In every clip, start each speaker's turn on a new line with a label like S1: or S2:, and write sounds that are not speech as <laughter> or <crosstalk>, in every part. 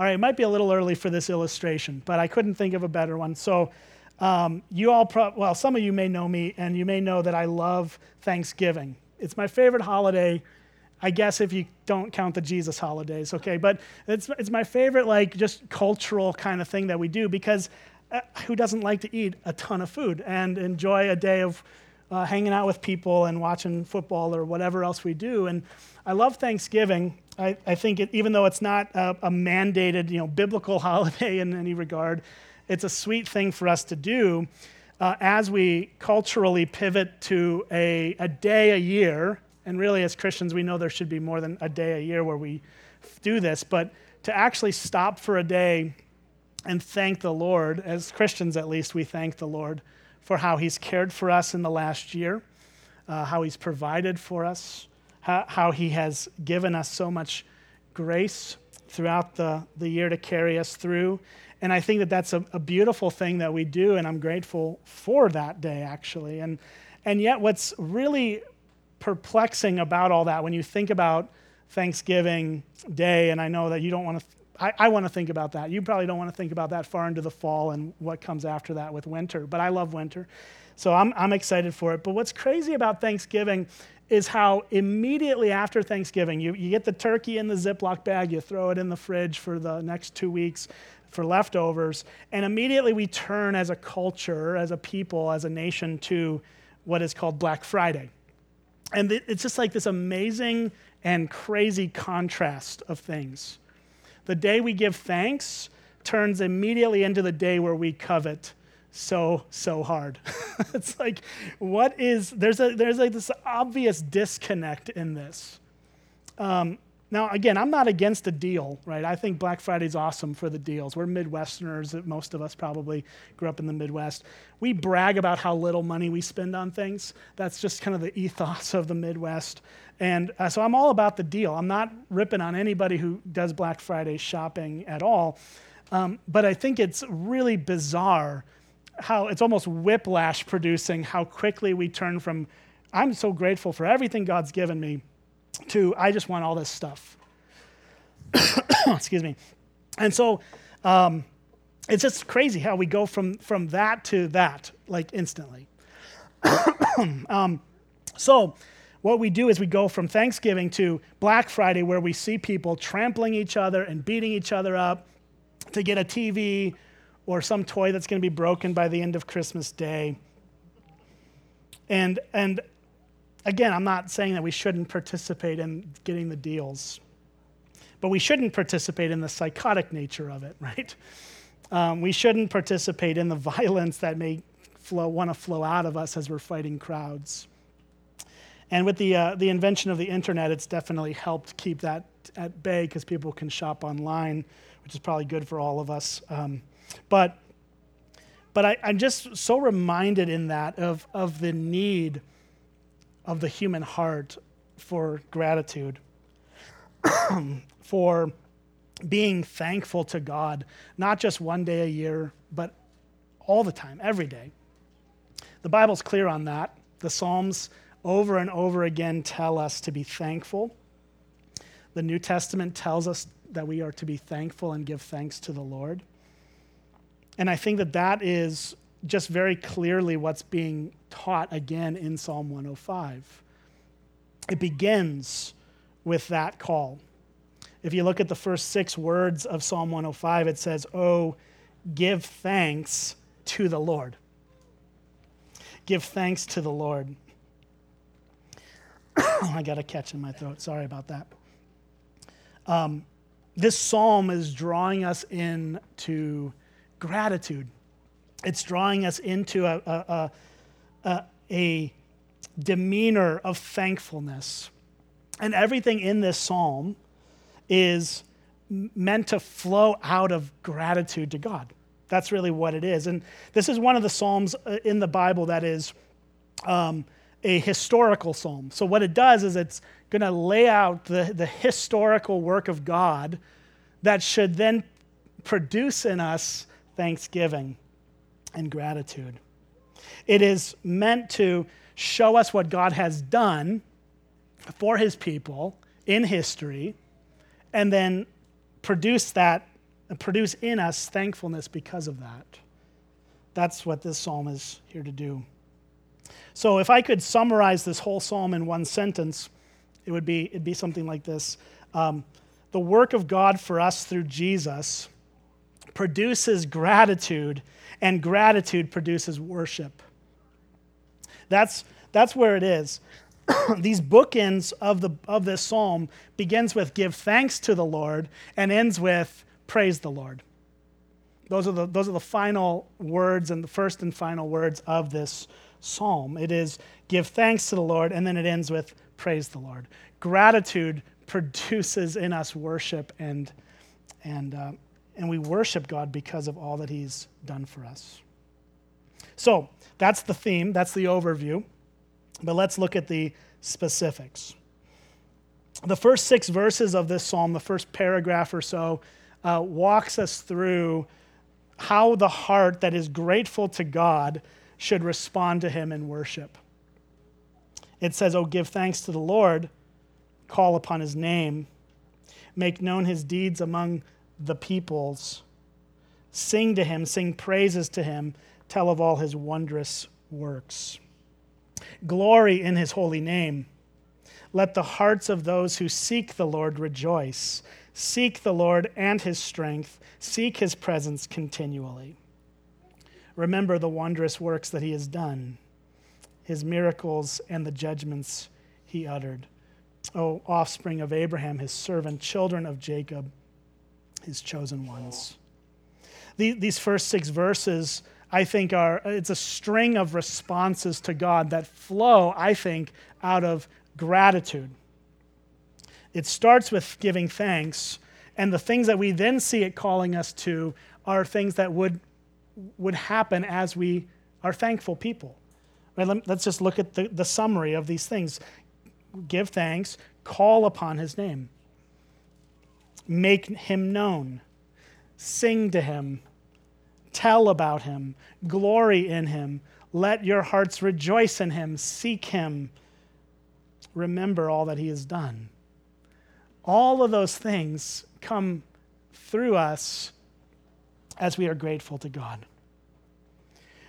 S1: All right, it might be a little early for this illustration, but I couldn't think of a better one. So, um, you all, pro- well, some of you may know me, and you may know that I love Thanksgiving. It's my favorite holiday. I guess if you don't count the Jesus holidays, okay? But it's, it's my favorite, like, just cultural kind of thing that we do because uh, who doesn't like to eat a ton of food and enjoy a day of uh, hanging out with people and watching football or whatever else we do? And I love Thanksgiving. I, I think it, even though it's not a, a mandated, you know, biblical <laughs> holiday in any regard, it's a sweet thing for us to do uh, as we culturally pivot to a, a day a year. And really, as Christians, we know there should be more than a day a year where we do this, but to actually stop for a day and thank the Lord, as Christians at least, we thank the Lord for how He's cared for us in the last year, uh, how He's provided for us, how, how He has given us so much grace throughout the, the year to carry us through. And I think that that's a, a, beautiful thing that we do, and I'm grateful for that day, actually. And, and yet, what's really perplexing about all that, when you think about Thanksgiving Day, and I know that you don't want to, I, I want to think about that. You probably don't want to think about that far into the fall and what comes after that with winter, but I love winter. So I'm, I'm excited for it. But what's crazy about Thanksgiving is how immediately after Thanksgiving, you, you get the turkey in the Ziploc bag, you throw it in the fridge for the next two weeks for leftovers. And immediately we turn as a culture, as a people, as a nation to what is called Black Friday. And it's just like this amazing and crazy contrast of things. The day we give thanks turns immediately into the day where we covet so so hard <laughs> it's like what is there's a there's like this obvious disconnect in this um, now, again, I'm not against a deal, right? I think Black Friday's awesome for the deals. We're Midwesterners, most of us probably grew up in the Midwest. We brag about how little money we spend on things. That's just kind of the ethos of the Midwest. And uh, so I'm all about the deal. I'm not ripping on anybody who does Black Friday shopping at all. Um, but I think it's really bizarre how it's almost whiplash producing how quickly we turn from, I'm so grateful for everything God's given me to I just want all this stuff. <coughs> Excuse me. And so um, it's just crazy how we go from, from that to that, like instantly. <coughs> um, so what we do is we go from Thanksgiving to Black Friday, where we see people trampling each other and beating each other up to get a TV or some toy that's going to be broken by the end of Christmas Day. And, and again, I'm not saying that we shouldn't participate in getting the deals, but we shouldn't participate in the psychotic nature of it, <laughs> right? Um, we shouldn't participate in the violence that may flow, want to flow out of us as we're fighting crowds. And with the, uh, the invention of the internet, it's definitely helped keep that at bay because people can shop online, which is probably good for all of us. Um, but but I, I'm just so reminded in that of, of the need of the human heart for gratitude, <clears throat> for being thankful to God, not just one day a year, but all the time, every day. The Bible's clear on that. The Psalms over and over again tell us to be thankful. The New Testament tells us that we are to be thankful and give thanks to the Lord. And I think that that is just very clearly what's being taught again in Psalm 105. It begins with that call. If you look at the first six words of Psalm 105, it says, Oh, give thanks to the Lord. Give thanks to the Lord. <coughs> I got a catch in my throat. Sorry about that. Um, this psalm is drawing us into gratitude it's drawing us into a, a, a, a demeanor of thankfulness. And everything in this psalm is meant to flow out of gratitude to God. That's really what it is. And this is one of the psalms uh, in the Bible that is um, a historical psalm. So, what it does is it's going to lay out the, the historical work of God that should then produce in us thanksgiving and gratitude. It is meant to show us what God has done for his people in history and then produce that produce in us thankfulness because of that. That's what this psalm is here to do. So, if I could summarize this whole psalm in one sentence, it would be, it'd be something like this um, The work of God for us through Jesus produces gratitude, and gratitude produces worship. That's, that's where it is. <clears throat> These bookends of, the, of this psalm begins with give thanks to the Lord and ends with praise the Lord. Those are the, those are the final words and the first and final words of this psalm. It is give thanks to the Lord, and then it ends with praise the Lord. Gratitude <laughs> produces in us worship, and, and, uh, and we worship God because of all that He's done for us. So that's the theme, that's the overview. But let's look at the specifics. The first six verses of this psalm, the first paragraph or so, uh, walks us through how the heart that is grateful to God should respond to Him in worship. It says, Oh, give thanks to the Lord, call upon His name, make known His deeds among the peoples, sing to Him, sing praises to Him, tell of all His wondrous works. Glory in His holy name. Let the hearts of those who seek the Lord rejoice. Seek the Lord and his strength, seek his presence continually. Remember the wondrous works that he has done, his miracles and the judgments he uttered. O offspring of Abraham, his servant, children of Jacob, his chosen ones. These first six verses, I think, are it's a string of responses to God that flow, I think, out of gratitude. It starts with giving thanks, and the things that we then see it calling us to are things that would, would happen as we are thankful people. Right? Let's just look at the, the summary of these things give thanks, call upon his name, make him known, sing to him, tell about him, glory in him, let your hearts rejoice in him, seek him, remember all that he has done. All of those things come through us as we are grateful to God.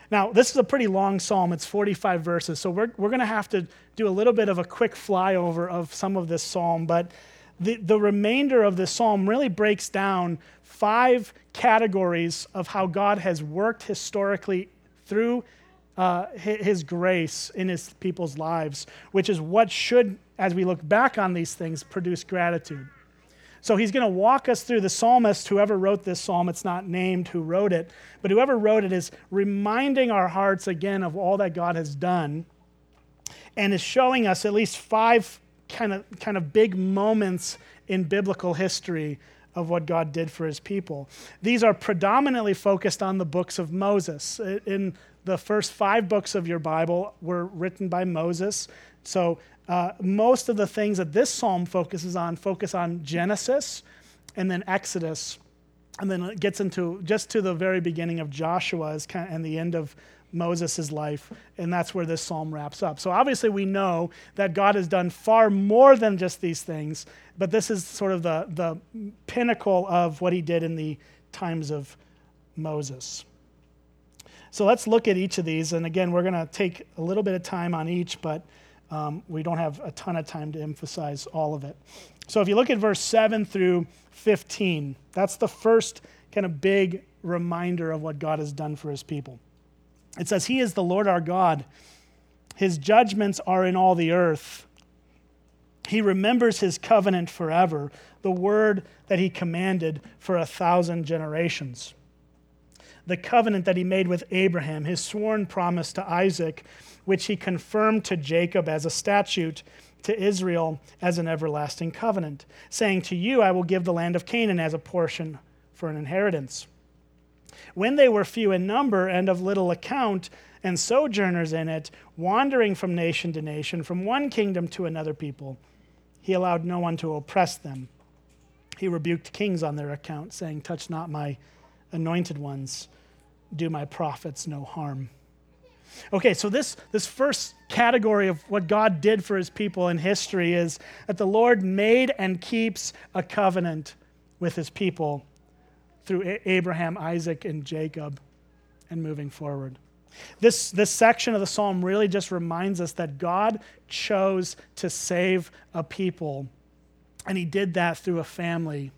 S1: Now, this is a pretty long psalm. It's 45 verses, so we're, we're going to have to do a little bit of a quick flyover of some of this psalm. But the, the remainder of the psalm really breaks down five categories of how God has worked historically through uh, his grace in his people's lives, which is what should, as we look back on these things, produce gratitude. So he's going to walk us through the psalmist, whoever wrote this psalm, it's not named who wrote it, but whoever wrote it is reminding our hearts again of all that God has done and is showing us at least five kind of, kind of big moments in biblical history of what God did for his people. These are predominantly focused on the books of Moses. In the first five books of your Bible were written by Moses. So uh, most of the things that this psalm focuses on focus on Genesis and then Exodus. And then it gets into just to the very beginning of Joshua kind of, and the end of Moses' life, and that's where this psalm wraps up. So obviously, we know that God has done far more than just these things, but this is sort of the, the pinnacle of what he did in the times of Moses. So let's look at each of these. And again, we're going to take a little bit of time on each, but um, we don't have a ton of time to emphasize all of it. So if you look at verse 7 through 15, that's the first kind of big reminder of what God has done for his people. It says, He is the Lord our God, His judgments are in all the earth. He remembers His covenant forever, the word that He commanded for a thousand generations the covenant that he made with Abraham, his sworn promise to Isaac, which he confirmed to Jacob as a statute, to Israel as an everlasting covenant, saying, To you I will give the land of Canaan as a portion for an inheritance. When they were few in number and of little account, and sojourners in it, wandering from nation to nation, from one kingdom to another people, he allowed no one to oppress them. He rebuked kings on their account, saying, Touch not my anointed ones, do my prophets no harm. Okay, so this, this first category of what God did for his people in history is that the Lord made and keeps a covenant with his people through Abraham, Isaac, and Jacob, and moving forward. This, this section of the psalm really just reminds us that God chose to save a people, and he did that through a family,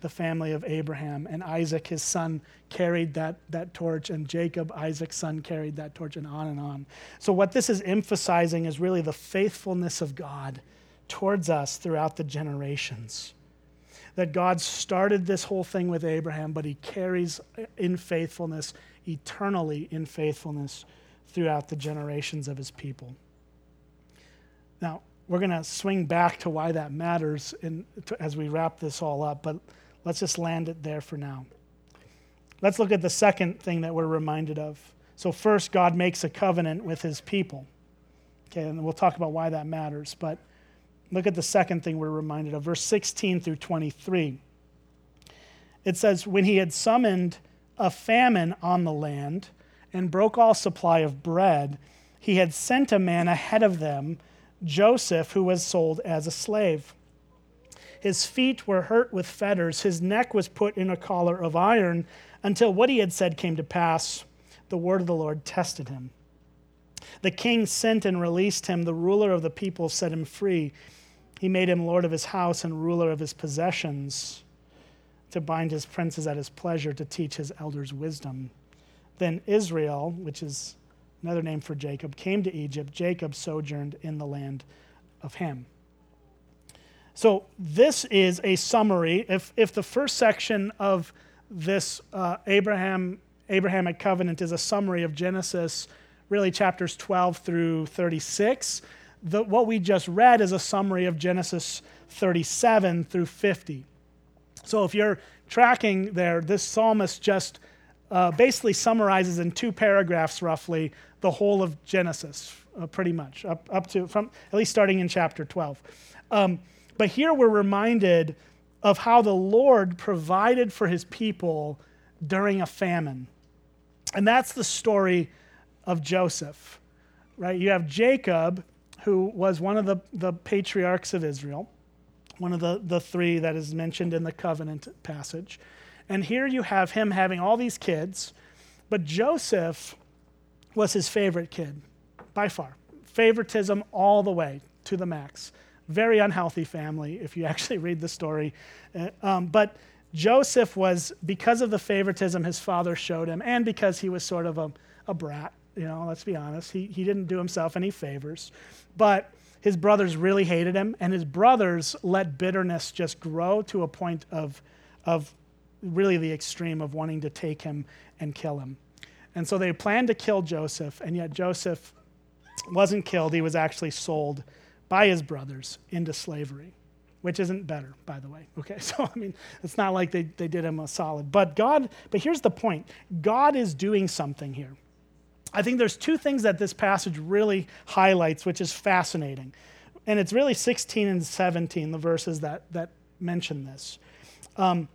S1: the family of Abraham. And Isaac, his son, carried that, that torch, and Jacob, Isaac's son, carried that torch, and on and on. So, what this is emphasizing is really the faithfulness of God towards us throughout the generations. That God started this whole thing with Abraham, but he carries in faithfulness eternally in faithfulness throughout the generations of his people. Now, we're going to swing back to why that matters in, to, as we wrap this all up, but let's just land it there for now. Let's look at the second thing that we're reminded of. So, first, God makes a covenant with his people. Okay, and we'll talk about why that matters. But look at the second thing we're reminded of, verse 16 through 23. It says, When he had summoned a famine on the land and broke all supply of bread, he had sent a man ahead of them, Joseph, who was sold as a slave. His feet were hurt with fetters, his neck was put in a collar of iron, until what he had said came to pass. The word of the Lord tested him. The king sent and released him. The ruler of the people set him free. He made him lord of his house and ruler of his possessions to bind his princes at his pleasure, to teach his elders wisdom. Then Israel, which is another name for Jacob, came to Egypt. Jacob sojourned in the land of Ham. So this is a summary. If, if the first section of this uh, Abraham Abrahamic covenant is a summary of Genesis, really chapters 12 through 36, the, what we just read is a summary of Genesis 37 through 50. So if you're tracking there, this psalmist just uh, basically summarizes in two paragraphs roughly the whole of Genesis, uh, pretty much, up, up to, from at least starting in chapter 12. Um, but here we're reminded of how the Lord provided for his people during a famine. And that's the story of Joseph, right? You have Jacob, who was one of the, the patriarchs of Israel one of the, the three that is mentioned in the covenant passage. And here you have him having all these kids, but Joseph was his favorite kid by far. Favoritism all the way to the max. Very unhealthy family, if you <laughs> actually read the story. Uh, um, but Joseph was, because of the favoritism his father showed him, and because he was sort of a, a brat, you know, let's be honest, he, he didn't do himself any favors. But his brothers really hated him, and his brothers let bitterness just grow to a point of, of really the extreme of wanting to take him and kill him. And so they planned to kill Joseph, and yet Joseph wasn't killed. He was actually sold by his brothers into slavery, which isn't better, by the way. <laughs> Okay, so I mean, it's not like they, they did him a solid. But God, but here's the point God is doing something here. I think there's two things that this passage really highlights, which is fascinating. And it's really 16 and 17, the verses that, that mention this. Um,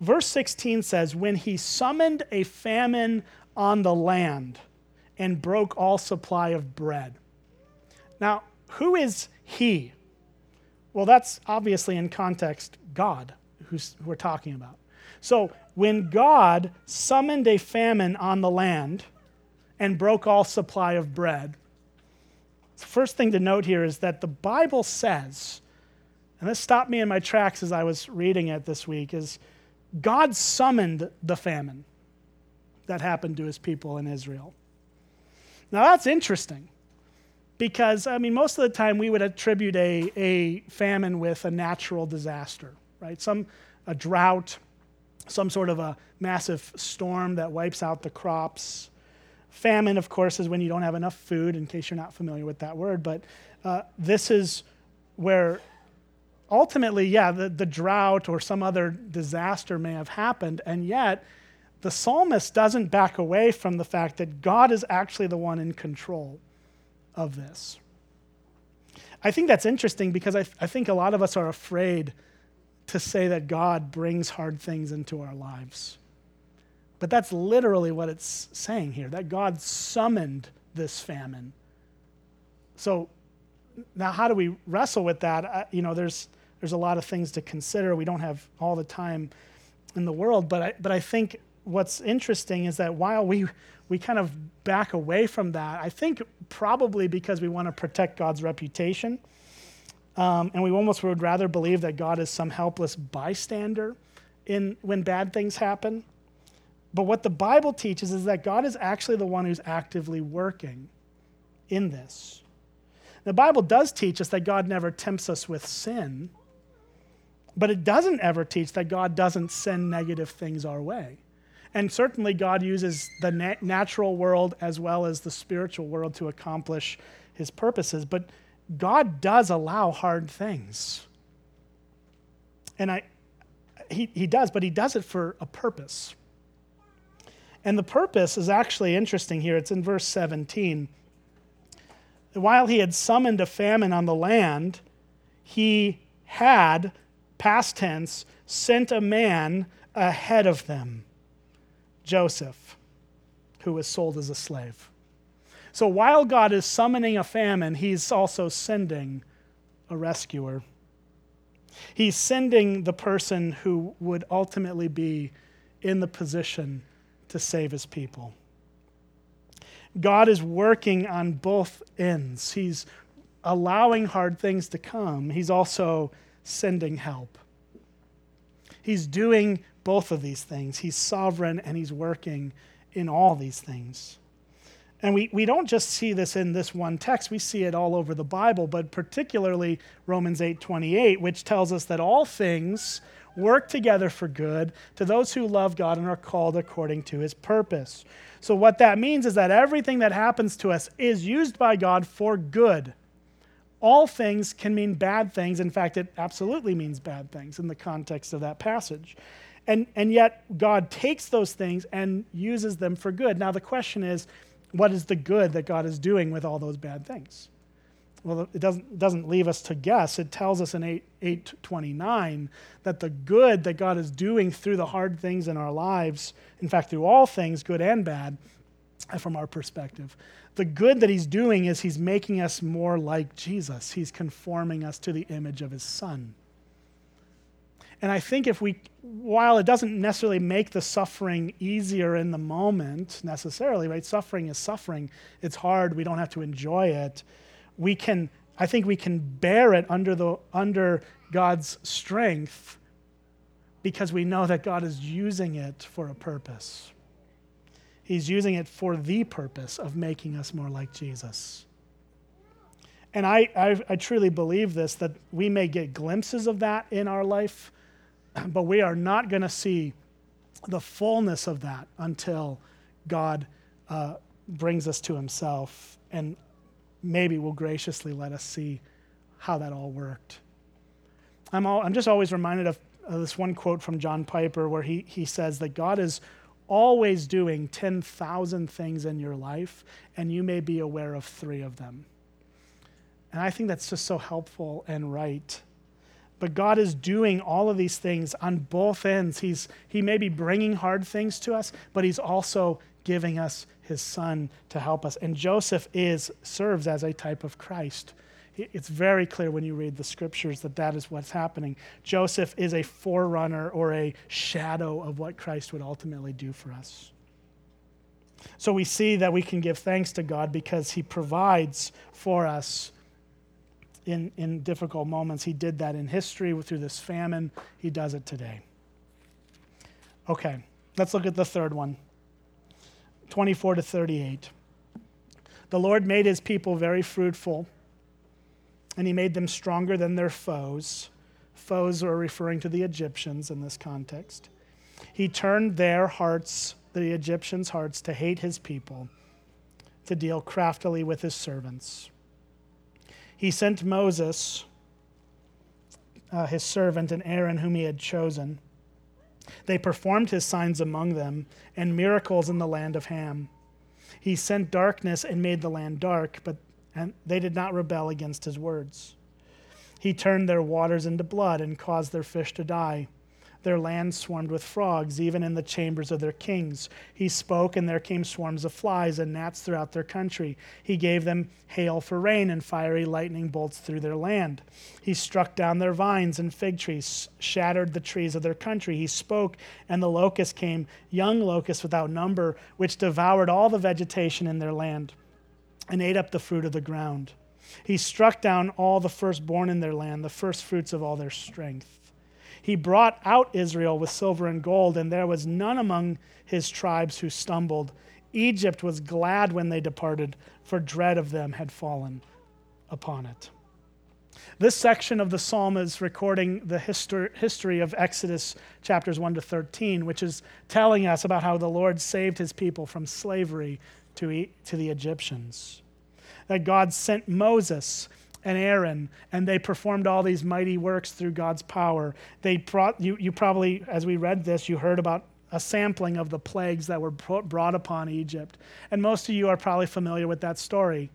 S1: verse 16 says, When he summoned a famine on the land and broke all supply of bread. Now, who is he? Well, that's obviously in context God, who we're talking about. So, when God summoned a famine on the land, and broke all supply of bread. The first thing to note here is that the Bible says, and this stopped me in my tracks as I was reading it this week, is God summoned the famine that happened to his people in Israel. Now that's interesting because, I mean, most of the time we would attribute a, a famine with a natural disaster, right? Some, a drought, some sort of a massive storm that wipes out the crops. Famine, of course, is when you don't have enough food, in case you're not familiar with that word. But uh, this is where ultimately, yeah, the, the drought or some other disaster may have happened. And yet, the psalmist doesn't back away from the fact that God is actually the one in control of this. I think that's interesting because I, I think a lot of us are afraid to say that God brings hard things into our lives. But that's literally what it's saying here that God summoned this famine. So now how do we wrestle with that? you know, there's there's a lot of things to consider. We don't have all the time in the world. But I, but I think what's interesting is that while we, we kind of back away from that, I think probably because we want to protect God's reputation. Um, and we almost would rather believe that God is some helpless bystander in when bad things happen. But what the Bible teaches is that God is actually the one who's actively working in this. The Bible does teach us that God never tempts us with sin, but it doesn't ever teach that God doesn't send negative things our way. And certainly, God uses the na- natural world as well as the spiritual world to accomplish his purposes. But God does allow hard things. And I, he, he does, but he does it for a purpose. And the purpose is actually interesting here. It's in verse 17. While he had summoned a famine on the land, he had, past tense, sent a man ahead of them, Joseph, who was sold as a slave. So while God is summoning a famine, he's also sending a rescuer. He's sending the person who would ultimately be in the position to save his people. God is working on both ends. He's allowing hard things to come, He's also sending help. He's doing both of these things. He's sovereign and He's working in all these things. And we, we don't just see this in this one text, we see it all over the Bible, but particularly Romans 8 28, which tells us that all things work together for good to those who love God and are called according to his purpose. So, what that means is that everything that happens to us is used by God for good. All things can mean bad things. In fact, it absolutely means bad things in the context of that passage. And, and yet, God takes those things and uses them for good. Now, the question is what is the good that God is doing with all those bad things? Well, it doesn't, doesn't leave us to guess. It tells us in 8, 829 that the good that God is doing through the hard things in our lives, in fact, through all things, good and bad, uh, from our perspective, the good that He's doing is He's making us more like Jesus. He's conforming us to the image of His Son. And I think if we, while it doesn't necessarily make the suffering easier in the moment necessarily, right? Suffering is suffering. It's hard. We don't have to enjoy it we can, I think we can bear it under, the, under God's strength because we know that God is using it for a purpose. He's using it for the purpose of making us more like Jesus. And I, I, I, truly believe this that we may get glimpses of that in our life, <clears throat> but we are not going to see the fullness of that until God uh, brings us to Himself and maybe will graciously let us see how that all worked. I'm, all, I'm just always reminded of, of this one quote from John Piper where he, he says that God is always doing 10,000 things in your life, and you may be aware of three of them. And I think that's just so helpful and right. But God is doing all of these things on both ends. He's, he may be bringing hard things to us, but He's also giving us his son to help us. And Joseph is serves as a type of Christ. It's very clear when you read the scriptures that that is what's happening. Joseph is a forerunner or a shadow of what Christ would ultimately do for us. So we see that we can give thanks to God because he provides for us in, in difficult moments. He did that in history through this famine. He does it today. Okay, let's look at the third one. 24 to 38. The Lord made his people very fruitful, and he made them stronger than their foes. Foes are referring to the Egyptians in this context. He turned their hearts, the Egyptians' hearts, to hate his people, to deal craftily with his servants. He sent Moses, uh, his servant, and Aaron, whom he had chosen they performed his signs among them and miracles in the land of Ham. He sent darkness and made the land dark, but they did not rebel against his words. He turned their waters into blood and caused their fish to die. Their land swarmed with frogs, even in the chambers of their kings. He spoke, and there came swarms of flies and gnats throughout their country. He gave them hail for rain and fiery lightning bolts through their land. He struck down their vines and fig trees, shattered the trees of their country. He spoke, and the locusts came, young locusts without number, which devoured all the vegetation in their land and ate up the fruit of the ground. He struck down all the firstborn in their land, the firstfruits of all their strength. He brought out Israel with silver and gold, and there was none among his tribes who stumbled. Egypt was glad when they departed, for dread of them had fallen upon it. This section of the psalm is recording the history of Exodus chapters 1 to 13, which is telling us about how the Lord saved his people from slavery to, to the Egyptians. That God sent Moses and Aaron, and they performed all these mighty works through God's power. They brought, you, you probably, as we read this, you heard about a sampling of the plagues that were brought upon Egypt. And most of you are probably familiar with that story.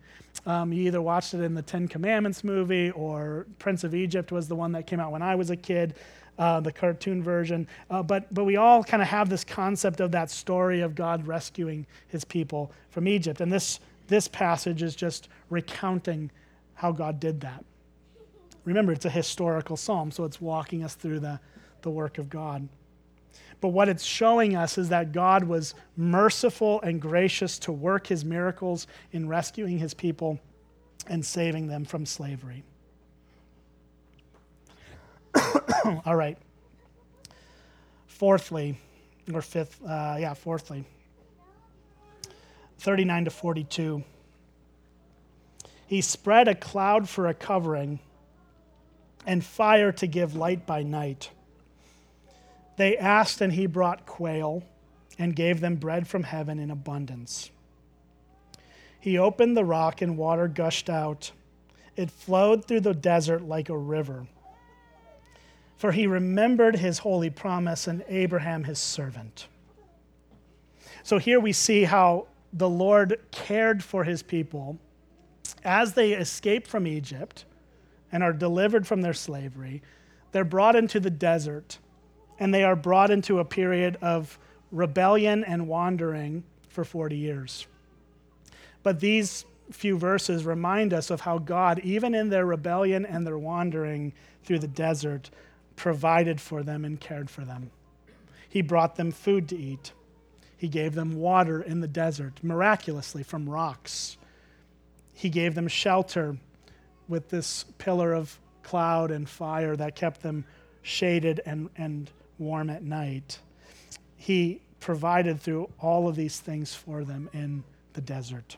S1: Um, you either watched it in the Ten Commandments movie or Prince of Egypt was the one that came out when I was a kid, uh, the cartoon version. Uh, but, but we all kind of have this concept of that story of God rescuing his people from Egypt. And this, this passage is just recounting how God did that. Remember, it's a historical psalm, so it's walking us through the, the work of God. But what it's showing us is that God was merciful and gracious to work his miracles in rescuing his people and saving them from slavery. <coughs> All right. Fourthly, or fifth, uh, yeah, fourthly, 39 to 42. He spread a cloud for a covering and fire to give light by night. They asked, and he brought quail and gave them bread from heaven in abundance. He opened the rock, and water gushed out. It flowed through the desert like a river. For he remembered his holy promise and Abraham his servant. So here we see how the Lord cared for his people as they escape from Egypt and are delivered from their slavery, they're brought into the desert and they are brought into a period of rebellion and wandering for 40 years. But these few verses remind us of how God, even in their rebellion and their wandering through the desert, provided for them and cared for them. He brought them food to eat. He gave them water in the desert, miraculously from rocks he gave them shelter with this pillar of cloud and fire that kept them shaded and, and warm at night. He provided through all of these things for them in the desert.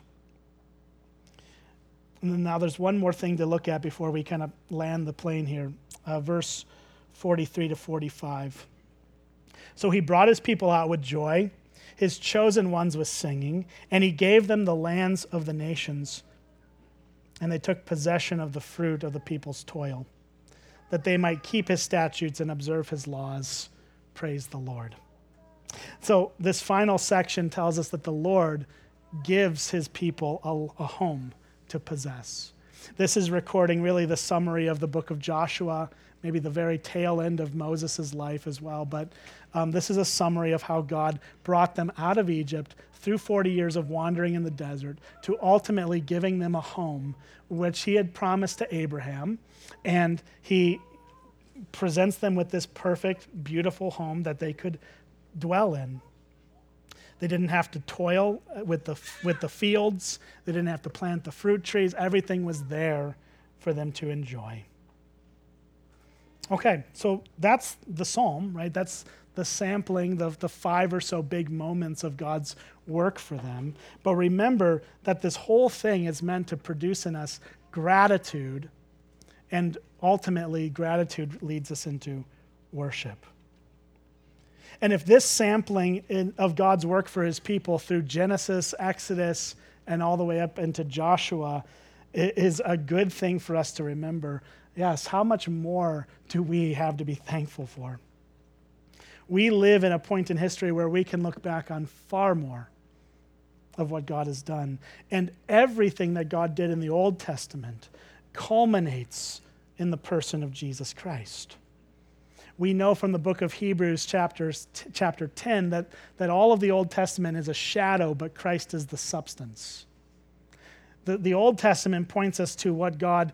S1: And now there's one more thing to look at before we kind of land the plane here. Uh, verse 43 to 45. So he brought his people out with joy, his chosen ones with singing, and he gave them the lands of the nations and they took possession of the fruit of the people's toil, that they might keep his statutes and observe his laws. Praise the Lord. So, this final section tells us that the Lord gives his people a, a home to possess. This is recording really the summary of the book of Joshua, maybe the very tail end of Moses' life as well. But um, this is a summary of how God brought them out of Egypt through 40 years of wandering in the desert to ultimately giving them a home, which he had promised to Abraham. And he presents them with this perfect, beautiful home that they could dwell in. They didn't have to toil with the, with the fields, they didn't have to plant the fruit trees. Everything was there for them to enjoy. Okay, so that's the psalm, right? That's the sampling, the, the five or so big moments of God's work for them. But remember that this whole thing is meant to produce in us gratitude, and ultimately, gratitude leads us into worship. And if this sampling in, of God's work for his people through Genesis, Exodus, and all the way up into Joshua is a good thing for us to remember, yes, how much more do we have to be thankful for? we live in a point in history where we can look back on far more of what God has done. And everything that God did in the Old Testament culminates in the person of Jesus Christ. we know from the book of Hebrews, chapters, t- chapter 10, that, that all of the Old Testament is a shadow, but Christ is the substance. The, the Old Testament points us to what God,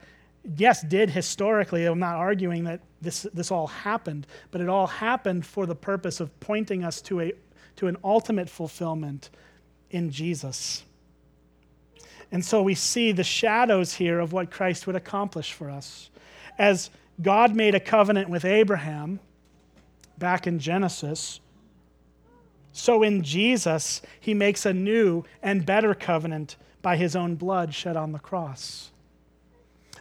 S1: yes, did historically. I'm not arguing that this, this all happened, but it all happened for the purpose of pointing us to, a, to an ultimate fulfillment in Jesus. And so we see the shadows here of what Christ would accomplish for us. As God made a covenant with Abraham back in Genesis, so in Jesus, he makes a new and better covenant by his own blood shed on the cross.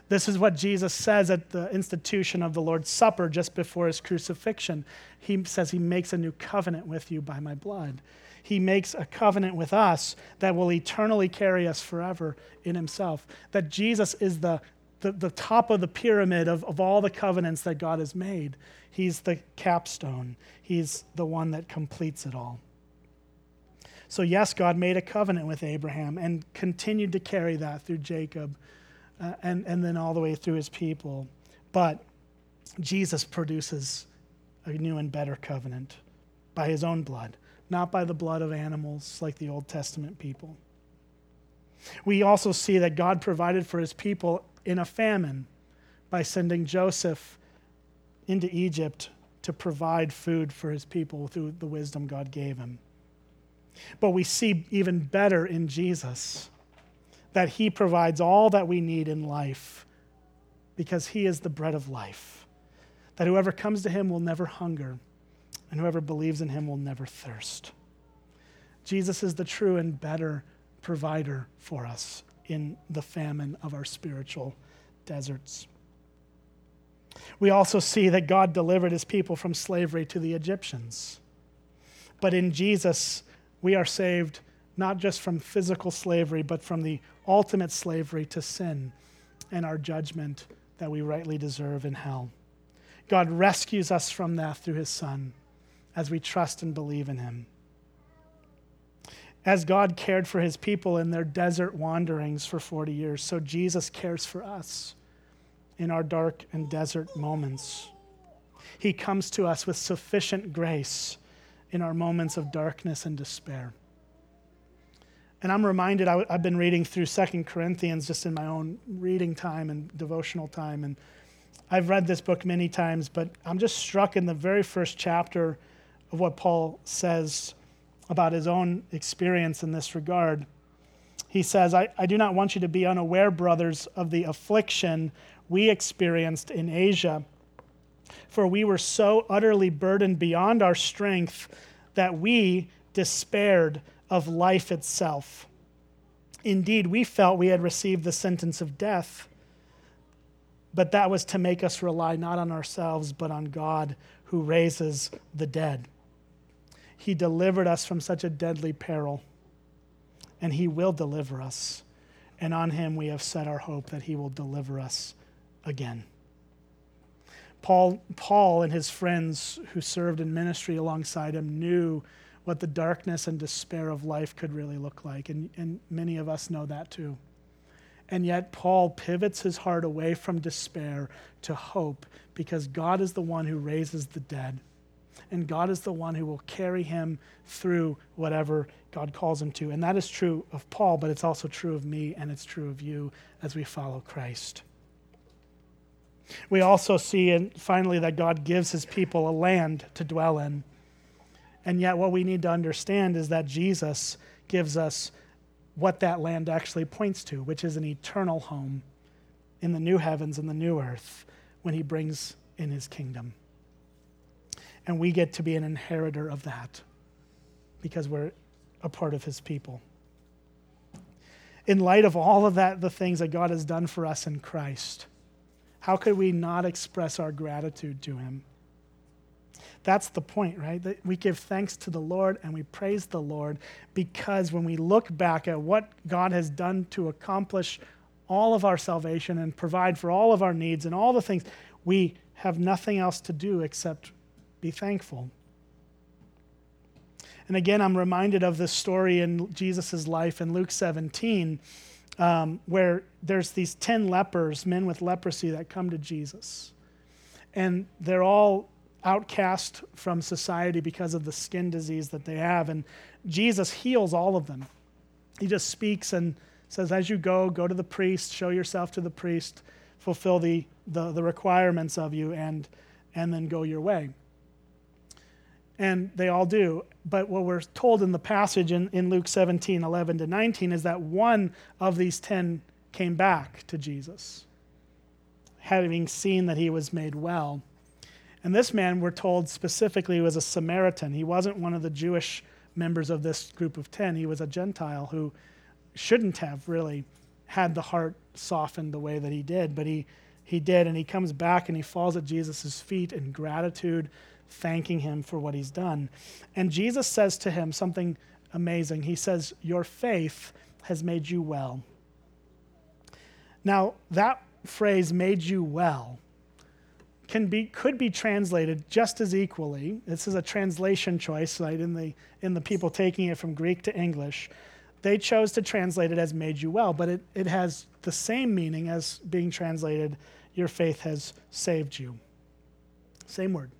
S1: This is what Jesus says at the institution of the Lord's Supper just before his crucifixion. He says, He makes a new covenant with you by my blood. He makes a covenant with us that will eternally carry us forever in himself. That Jesus is the, the, the top of the pyramid of, of all the covenants that God has made. He's the capstone, He's the one that completes it all. So, yes, God made a covenant with Abraham and continued to carry that through Jacob uh, and, and then all the way through his people. But Jesus produces a new and better covenant by his own blood, not by the blood of animals like the Old Testament people. We also see that God provided for his people in a famine by sending Joseph into Egypt to provide food for his people through the wisdom God gave him. But we see even better in Jesus that he provides all that we need in life because he is the bread of life. That whoever comes to him will never hunger, and whoever believes in him will never thirst. Jesus is the true and better provider for us in the famine of our spiritual deserts. We also see that God delivered his people from slavery to the Egyptians. But in Jesus, we are saved not just from physical slavery, but from the ultimate slavery to sin and our judgment that we rightly deserve in hell. God rescues us from that through his Son as we trust and believe in him. As God cared for his people in their desert wanderings for 40 years, so Jesus cares for us in our dark and desert moments. He comes to us with sufficient grace in our moments of darkness and despair. And I'm reminded, I, have been reading through Second Corinthians just in my own reading time and devotional time. And I've read this book many times, but I'm just struck in the very first chapter of what Paul says about his own experience in this regard. He says, I, I do not want you to be unaware, brothers, of the affliction we experienced in Asia for we were so utterly burdened beyond our strength that we despaired of life itself. Indeed, we felt we had received the sentence of death, but that was to make us rely not on ourselves, but on God who raises the dead. He delivered us from such a deadly peril, and He will deliver us. And on Him we have set our hope that He will deliver us again. Paul, Paul and his friends who served in ministry alongside him knew what the darkness and despair of life could really look like. And, and many of us know that too. And yet, Paul pivots his heart away from despair to hope because God is the one who raises the dead. And God is the one who will carry him through whatever God calls him to. And that is true of Paul, but it's also true of me and it's true of you as we follow Christ. We also see, and finally, that God gives his people a land to dwell in. And yet, what we need to understand is that Jesus gives us what that land actually points to, which is an eternal home in the new heavens and the new earth when he brings in his kingdom. And we get to be an inheritor of that because we're a part of his people. In light of all of that, the things that God has done for us in Christ, how could we not express our gratitude to him? That's the point, right? That we give thanks to the Lord and we praise the Lord because when we look back at what God has done to accomplish all of our salvation and provide for all of our needs and all the things, we have nothing else to do except be thankful. And again, I'm reminded of this story in Jesus' life in Luke 17 um, where there's these 10 lepers, men with leprosy, that come to Jesus. And they're all outcast from society because of the skin disease that they have. And Jesus heals all of them. He just speaks and says, As you go, go to the priest, show yourself to the priest, fulfill the, the, the requirements of you, and, and then go your way. And they all do. But what we're told in the passage in, in Luke 17 11 to 19 is that one of these 10 came back to Jesus, having seen that he was made well. And this man, we're told specifically, was a Samaritan. He wasn't one of the Jewish members of this group of 10. He was a Gentile who shouldn't have really had the heart softened the way that he did, but he, he did. And he comes back and he falls at Jesus' feet in gratitude, thanking him for what he's done. And Jesus says to him something amazing. He says, Your faith has made you well. Now, that phrase, made you well, can be, could be translated just as equally. This is a translation choice, right? In the, in the people taking it from Greek to English, they chose to translate it as made you well, but it, it has the same meaning as being translated, your faith has saved you. Same word.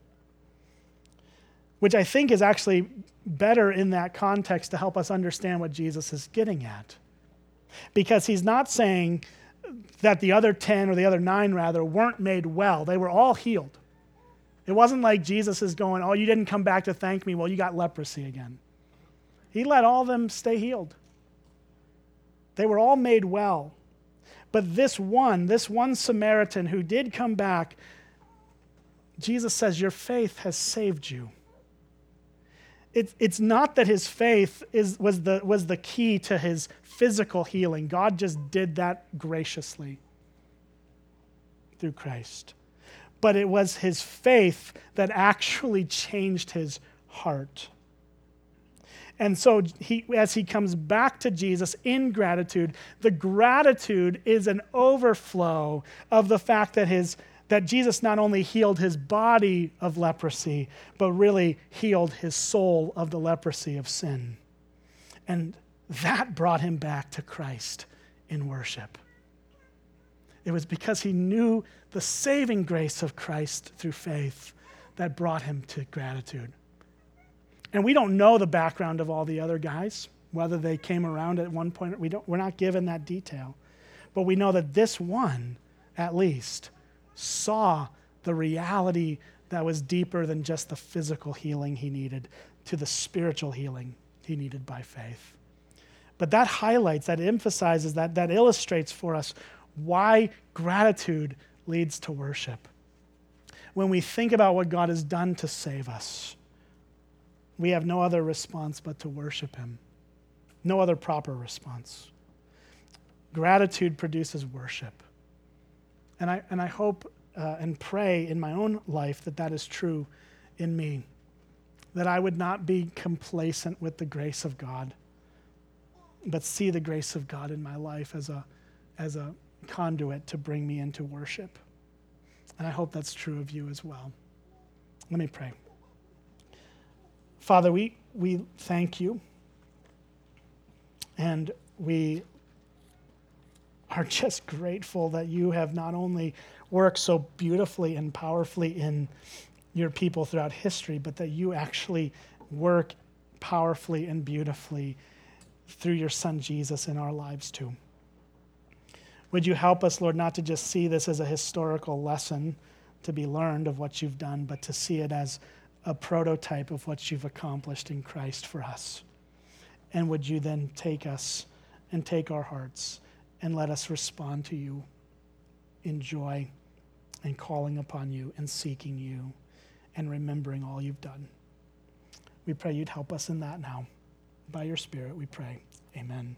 S1: Which I think is actually better in that context to help us understand what Jesus is getting at. Because he's not saying, that the other 10 or the other nine rather weren't made well. They were all healed. It wasn't like Jesus is going, Oh, you didn't come back to thank me. Well, you got leprosy again. He let all of them stay healed. They were all made well. But this one, this one Samaritan who did come back, Jesus says, Your faith has saved you it, it's not that his faith is, was, the, was the key to his physical healing. God just did that graciously through Christ. But it was his faith that actually changed his heart. And so, he, as he comes back to Jesus in gratitude, the gratitude is an overflow of the fact that his that Jesus not only healed his body of leprosy, but really healed his soul of the leprosy of sin. And that brought him back to Christ in worship. It was because he knew the saving grace of Christ through faith that brought him to gratitude. And we don't know the background of all the other guys, whether they came around at one point. We don't, we're not given that detail. But we know that this one, at least, saw the reality that was deeper than just the physical healing he needed to the spiritual healing he needed by faith. But that highlights, that emphasizes, that, that illustrates for us why gratitude leads to worship. When we think about what God has done to save us, we have no other response but to worship Him. No other proper response. Gratitude produces worship. And I, and I hope uh, and pray in my own life that that is true in me. That I would not be complacent with the grace of God, but see the grace of God in my life as a, as a conduit to bring me into worship. And I hope that's true of you as well. Let me pray. Father, we, we thank you and we are <laughs> just grateful that you have not only worked so beautifully and powerfully in your people throughout history, but that you actually work powerfully and beautifully through your son Jesus in our lives too. Would you help us, Lord, not to just see this as a historical lesson to be learned of what you've done, but to see it as a prototype of what you've accomplished in Christ for us? And would you then take us and take our hearts and let us respond to you in joy and calling upon you and seeking you and remembering all you've done. We pray you'd help us in that now. By your Spirit, we pray. Amen.